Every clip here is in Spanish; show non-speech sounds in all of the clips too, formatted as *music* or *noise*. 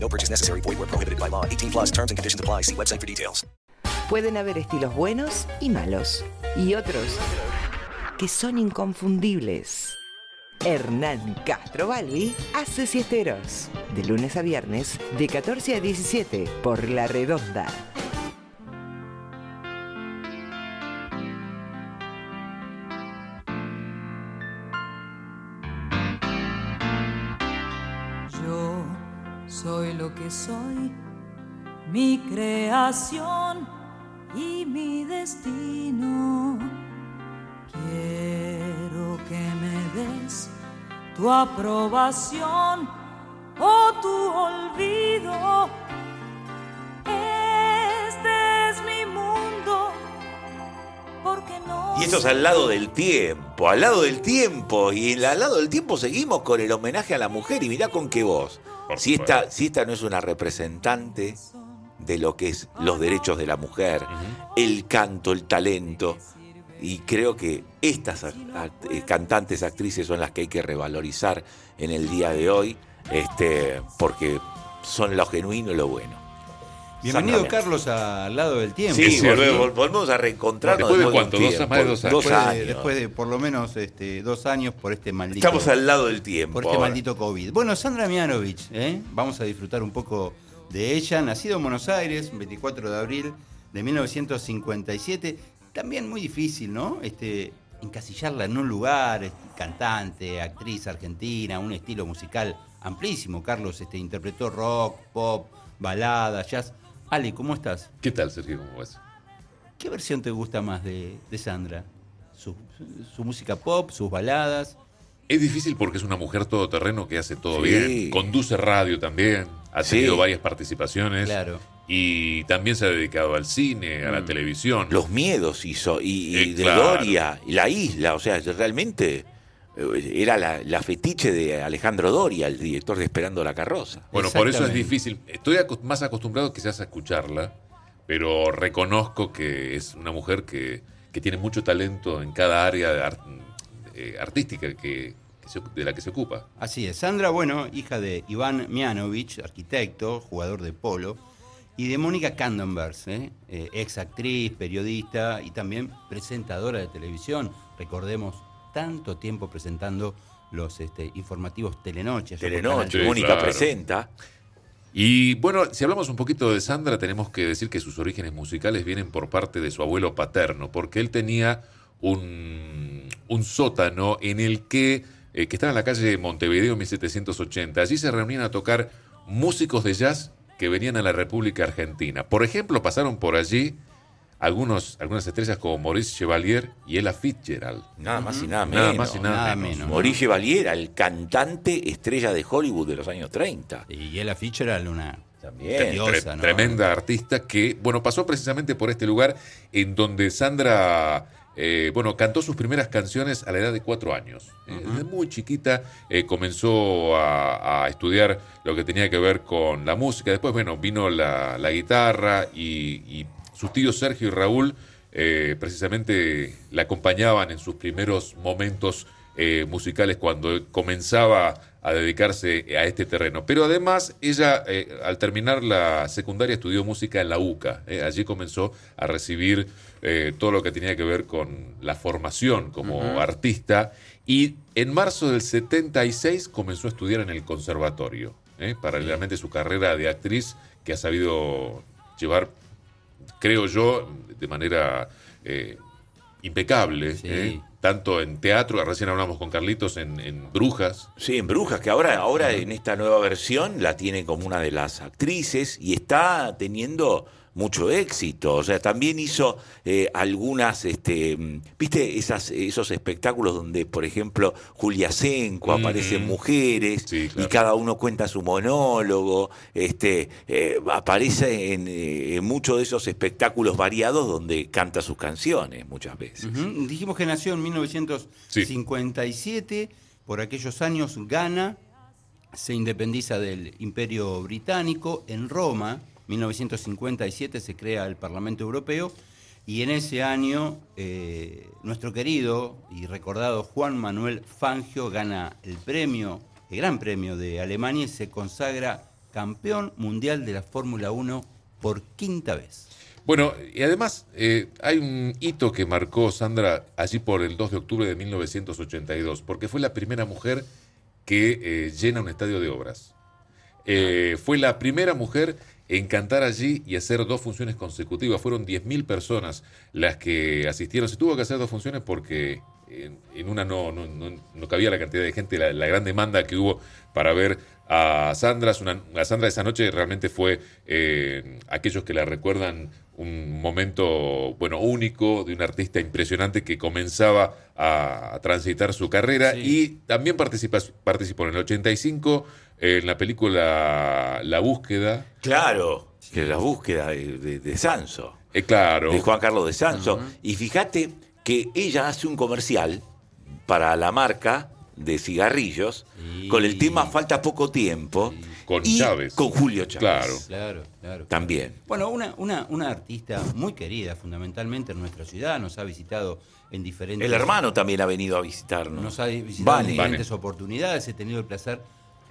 No purchase necessary. Void where prohibited by law. 18 plus terms and conditions apply. See website for details. Pueden haber estilos buenos y malos, y otros que son inconfundibles. Hernán Castro Balbi hace siesteros, de lunes a viernes, de 14 a 17, por La Redonda. Soy, mi creación y mi destino. Quiero que me des tu aprobación o tu olvido. Y esto es al lado del tiempo, al lado del tiempo. Y al lado del tiempo seguimos con el homenaje a la mujer. Y mirá con qué voz. Si esta, si esta no es una representante de lo que es los derechos de la mujer, el canto, el talento. Y creo que estas act- eh, cantantes, actrices son las que hay que revalorizar en el día de hoy, este, porque son lo genuino y lo bueno. Bienvenido. Carlos, al lado del tiempo. Sí, Sí, volvemos, a reencontrarnos. ¿Después de cuánto? ¿Dos- tiempo. más de dos años? Después de, años. después de por lo menos este, dos años por este maldito. Estamos al lado del tiempo. por este ahora. maldito COVID. Bueno, Sandra Mianovich, ¿eh? vamos a disfrutar un poco de ella. Nacida en Buenos Aires, 24 de abril de 1957. También muy difícil, ¿no? Este, encasillarla en un lugar, este, cantante, actriz argentina, un estilo musical amplísimo. Carlos este, interpretó rock, pop, balada, jazz. Ale, ¿cómo estás? ¿Qué tal, Sergio? ¿Cómo vas? ¿Qué versión te gusta más de, de Sandra? ¿Su, su música pop, sus baladas? Es difícil porque es una mujer todoterreno que hace todo Sí. bien. Conduce radio también. Ha Sí. tenido varias participaciones. Claro. Y también se ha dedicado al cine, a la Mm. televisión. Los miedos hizo, y, y Eh, de claro. Doria, y la isla, o sea, realmente era la, la fetiche de Alejandro Doria, el director de Esperando la Carroza. Bueno, por eso es difícil. Estoy más acostumbrado quizás a escucharla, pero reconozco que es una mujer que, que tiene mucho talento en cada área de art- eh, artística que, que se- de la que se ocupa. Así es. Sandra, bueno, hija de Iván Mianovich, arquitecto, jugador de polo, y de Mónica Candenbergs, ¿eh? Eh, ex actriz, periodista y también presentadora de televisión. Recordemos, tanto tiempo presentando los este, informativos Telenoche. Telenoche, Mónica claro. presenta. Y bueno, si hablamos un poquito de Sandra, tenemos que decir que sus orígenes musicales vienen por parte de su abuelo paterno, porque él tenía un, un sótano en el que, eh, que estaba en la calle Montevideo 1780. Allí se reunían a tocar músicos de jazz que venían a la República Argentina. Por ejemplo, pasaron por allí algunos, algunas estrellas como Maurice Chevalier y Ella Fitzgerald. Nada más y nada menos. Nada más y nada, Nada menos. menos. Maurice Valiera, el cantante estrella de Hollywood de los años 30. Y Ella Fitzgerald, una También. diosa, Tre- ¿no? Tremenda artista que, bueno, pasó precisamente por este lugar en donde Sandra, eh, bueno, cantó sus primeras canciones a la edad de cuatro años. Eh, Desde muy chiquita eh, comenzó a, a estudiar lo que tenía que ver con la música. Después, bueno, vino la, la guitarra y, y sus tíos Sergio y Raúl eh, precisamente la acompañaban en sus primeros momentos eh, musicales cuando comenzaba a dedicarse a este terreno. Pero además, ella, eh, al terminar la secundaria, estudió música en la UCA. eh, allí comenzó a recibir todo lo que tenía que ver con la formación como artista. Y en marzo del 76 comenzó a estudiar en el conservatorio. paralelamente a su carrera de actriz, que ha sabido llevar creo yo, de manera eh, impecable, Sí. ¿eh? tanto en teatro, recién hablamos con Carlitos, en, en Brujas. Sí, en Brujas, que ahora, ahora en esta nueva versión la tiene como una de las actrices y está teniendo mucho éxito. O sea, también hizo eh, algunas, este, mm, viste, esas, esos espectáculos donde, por ejemplo, Julia Senco Mm. aparecen mujeres Sí, claro. y cada uno cuenta su monólogo. Este, eh, aparece en, eh, en muchos de esos espectáculos variados donde canta sus canciones muchas veces. Dijimos que nació en 1957. Por aquellos años gana, se independiza del Imperio Británico. En Roma, 1957, se crea el Parlamento Europeo. Y en ese año, eh, nuestro querido y recordado Juan Manuel Fangio gana el premio, el Gran Premio de Alemania y se consagra campeón mundial de la Fórmula 1 por quinta vez. Bueno, y además eh, hay un hito que marcó Sandra allí por el 2 de octubre de 1982, porque fue la primera mujer que eh, llena un estadio de obras. Fue la primera mujer en cantar allí y hacer dos funciones consecutivas. Fueron 10.000 personas las que asistieron. Se tuvo que hacer dos funciones porque en, en una no, no, no- no cabía la cantidad de gente, la, la gran demanda que hubo para ver a Sandra. Una- a Sandra esa noche realmente fue eh, aquellos que la recuerdan un momento bueno único de un artista impresionante que comenzaba a, a transitar su carrera Sí. y también participa- participó en el 85 en la película La búsqueda. Claro, que la búsqueda de, de- de Sanso. Eh, claro. de Juan Carlos de Sanso. Y fíjate que ella hace un comercial para la marca de cigarrillos con el tema Falta poco tiempo. Con y Chávez. Con Julio Chávez. Claro. Claro, claro. También. Bueno, una, una, una artista muy querida fundamentalmente en nuestra ciudad, nos ha visitado en diferentes... El hermano también ha venido a visitarnos. Nos ha visitado en diferentes oportunidades, he tenido el placer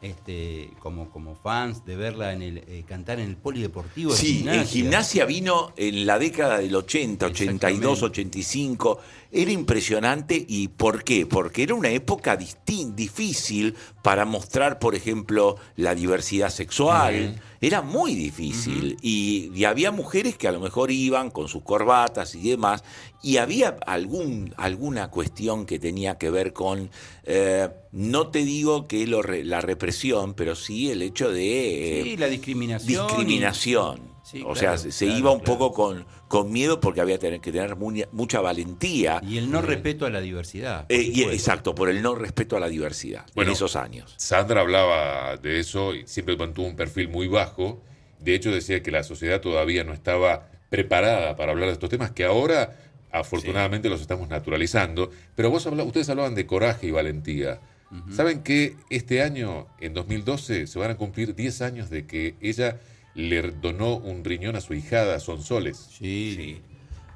este, como, como fans de verla en el eh, cantar en el polideportivo de Sí, en gimnasia vino en la década del 80, 82, Exactamente. 85. Era impresionante. ¿Y por qué? Porque era una época difícil para mostrar, por ejemplo, la diversidad sexual. Era muy difícil. y, y había mujeres que a lo mejor iban con sus corbatas y demás. Y había algún, alguna cuestión que tenía que ver con, eh, no te digo que lo la represión, pero sí el hecho de... eh, Sí, la discriminación. discriminación. Sí, o claro, sea, se claro, iba un claro. poco con, con miedo porque había tener- que tener mu- mucha valentía. Y, el no respeto a la diversidad. por Eh, y- exacto, por el no respeto a la diversidad Bueno. en esos años. Sandra hablaba de eso y siempre mantuvo un perfil muy bajo. De hecho, decía que la sociedad todavía no estaba preparada para hablar de estos temas, que ahora afortunadamente los estamos naturalizando. Pero vos habla- ustedes hablaban de coraje y valentía. ¿Saben que este año, en 2012, se van a cumplir 10 años de que ella le donó un riñón a su hijada, Sonsoles? Sí,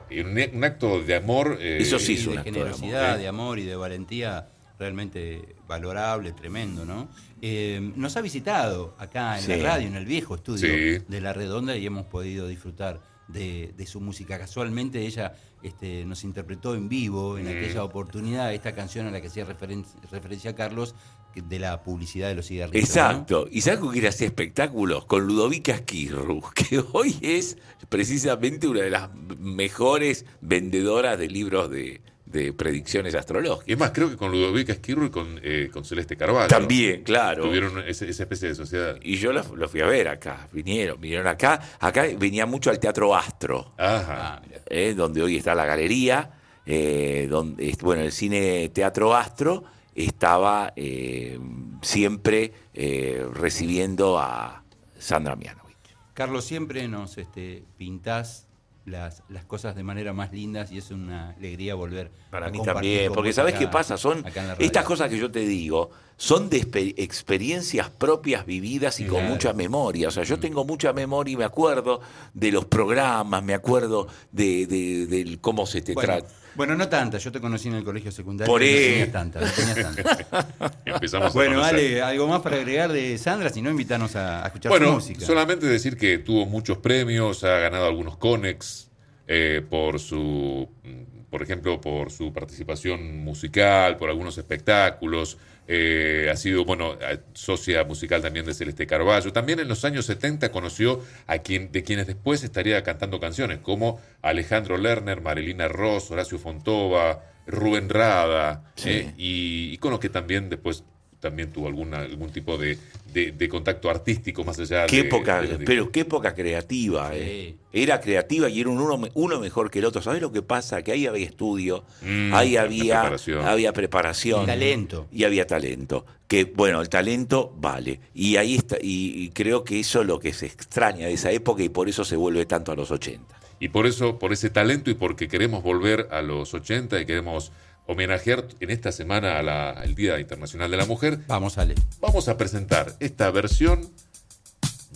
Y Un, un acto de amor. eh, Eso sí. es un de acto de amor, generosidad, ¿eh? de amor y de valentía realmente valorable, tremendo, ¿no? Eh, nos ha visitado acá en Sí. la radio, en el viejo estudio Sí. de La Redonda y hemos podido disfrutar de, de su música. Casualmente ella este, nos interpretó en vivo en aquella oportunidad esta canción a la que hacía referen- referencia Carlos de la publicidad de los cigarrillos. ¿no? Exacto. Y sabes con quién hacía espectáculos? Con Ludovica Esquirru, *laughs* que hoy es precisamente una de las mejores vendedoras de libros de, de predicciones Y astrológicas. es más, creo que con Ludovica Esquirro y con, eh, con Celeste Carvalho. También, claro. Tuvieron ese- esa especie de sociedad. Y yo los los fui a ver acá, vinieron, vinieron acá. Acá venía mucho al Teatro Astro. Ajá. Ah, eh, donde hoy está la galería, eh, donde, bueno, el cine Teatro Astro estaba eh, siempre eh, recibiendo a Sandra Mianovich. Carlos, siempre nos este, pintás las, las cosas de manera más lindas y es una alegría volver Para a mí también, porque ¿sabes qué pasa? Son estas cosas que yo te digo, son de exper- experiencias propias vividas y con mucha memoria. O sea, yo tengo mucha memoria y me acuerdo de los programas, me acuerdo de, de- cómo se te Bueno, trata. Bueno, no tanta, yo te conocí en el colegio secundario. Por y no ahí. tenías tanta, no tenías tanta. *laughs* Empezamos a bueno. Ale, algo más para agregar de Sandra, si no, invítanos a, a escuchar su Bueno, música. solamente decir que tuvo muchos premios, ha ganado algunos Conex eh, por su, mm, por ejemplo, por su participación musical, por algunos espectáculos. eh, ha sido, bueno, eh, socia musical también de Celeste Carballo. También en los años 70 conoció a quien, de quienes después estaría cantando canciones, como Alejandro Lerner, Marilina Ross, Horacio Fontova, Rubén Rada, Sí. eh, y, y con los que también después también tuvo alguna, algún tipo de, de- de contacto artístico más allá Qué de- época, de- pero qué época creativa, eh. Era creativa y era un uno, uno mejor que el otro. ¿Sabes lo que pasa? Que ahí había estudio, Mm, ahí había preparación. había preparación. Y talento. Y había talento. Que bueno, el talento vale. Y ahí está, y, y creo que eso es lo que se extraña de esa época y por eso se vuelve tanto a los 80. Y por eso, por ese talento y porque queremos volver a los 80 y queremos homenajear en esta semana al Día Internacional de la Mujer, Vamos, Ale. vamos a presentar esta versión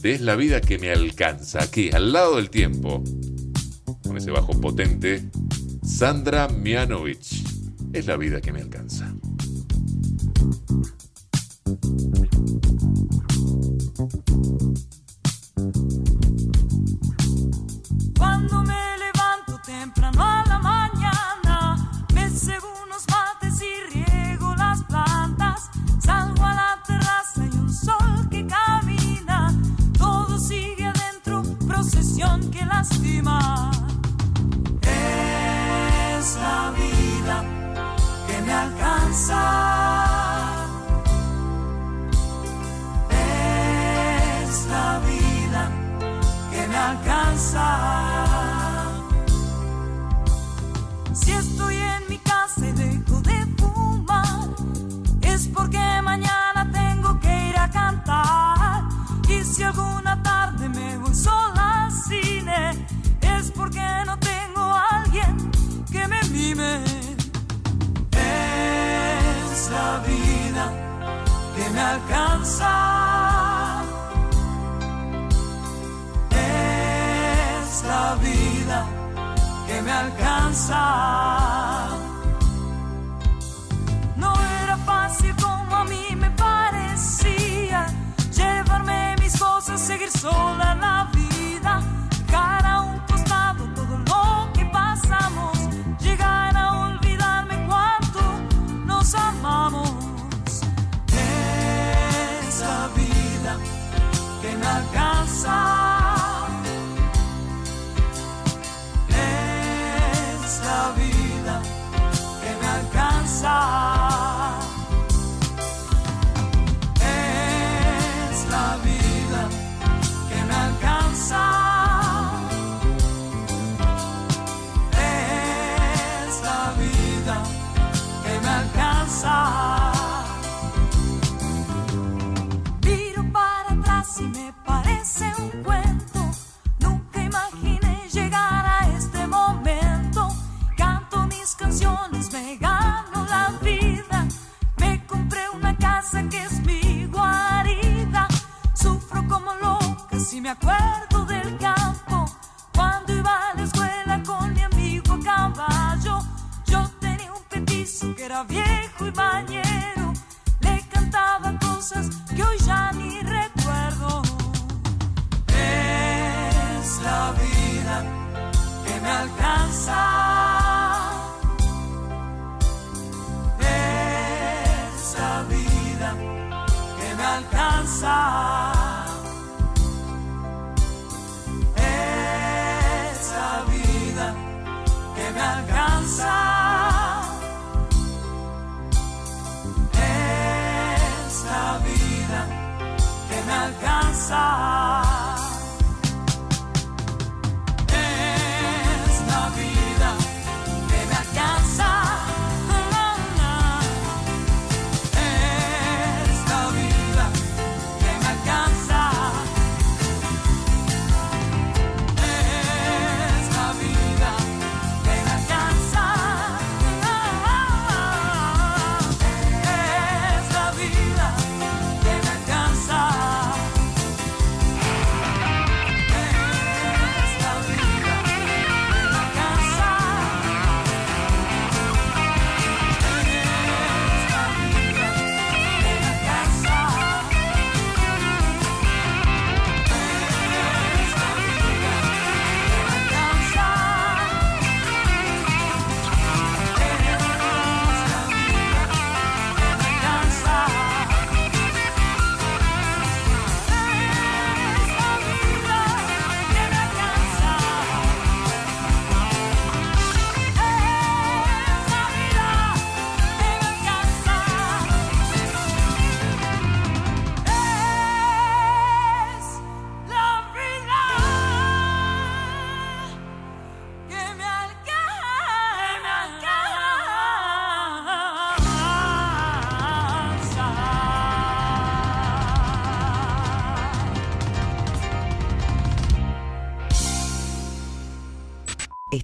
de Es la vida que me alcanza, aquí, al lado del tiempo, con ese bajo potente, Sandra Mianovich. Es la vida que me alcanza. Alcanza. Me alcanza. Es la vida que me alcanza. No era fácil como a mí me parecía llevarme mis cosas, seguir sola la vida, era viejo y bañero. Le cantaba cosas que hoy ya ni recuerdo. Es la vida que me alcanza. Es la vida que me alcanza.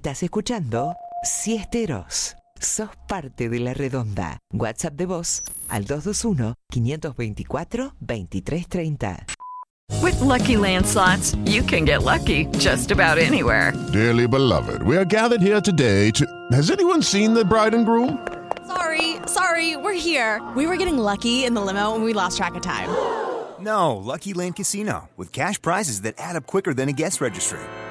Estás escuchando Siesteros. Sos parte de la redonda. WhatsApp de voz al 221-524-2330. With Lucky Land slots, you can get lucky just about anywhere. Dearly beloved, we are gathered here today to. Has anyone seen the bride and groom? Sorry, sorry, we're here. We were getting lucky in the limo and we lost track of time. No, Lucky Land Casino, with cash prizes that add up quicker than a guest registry.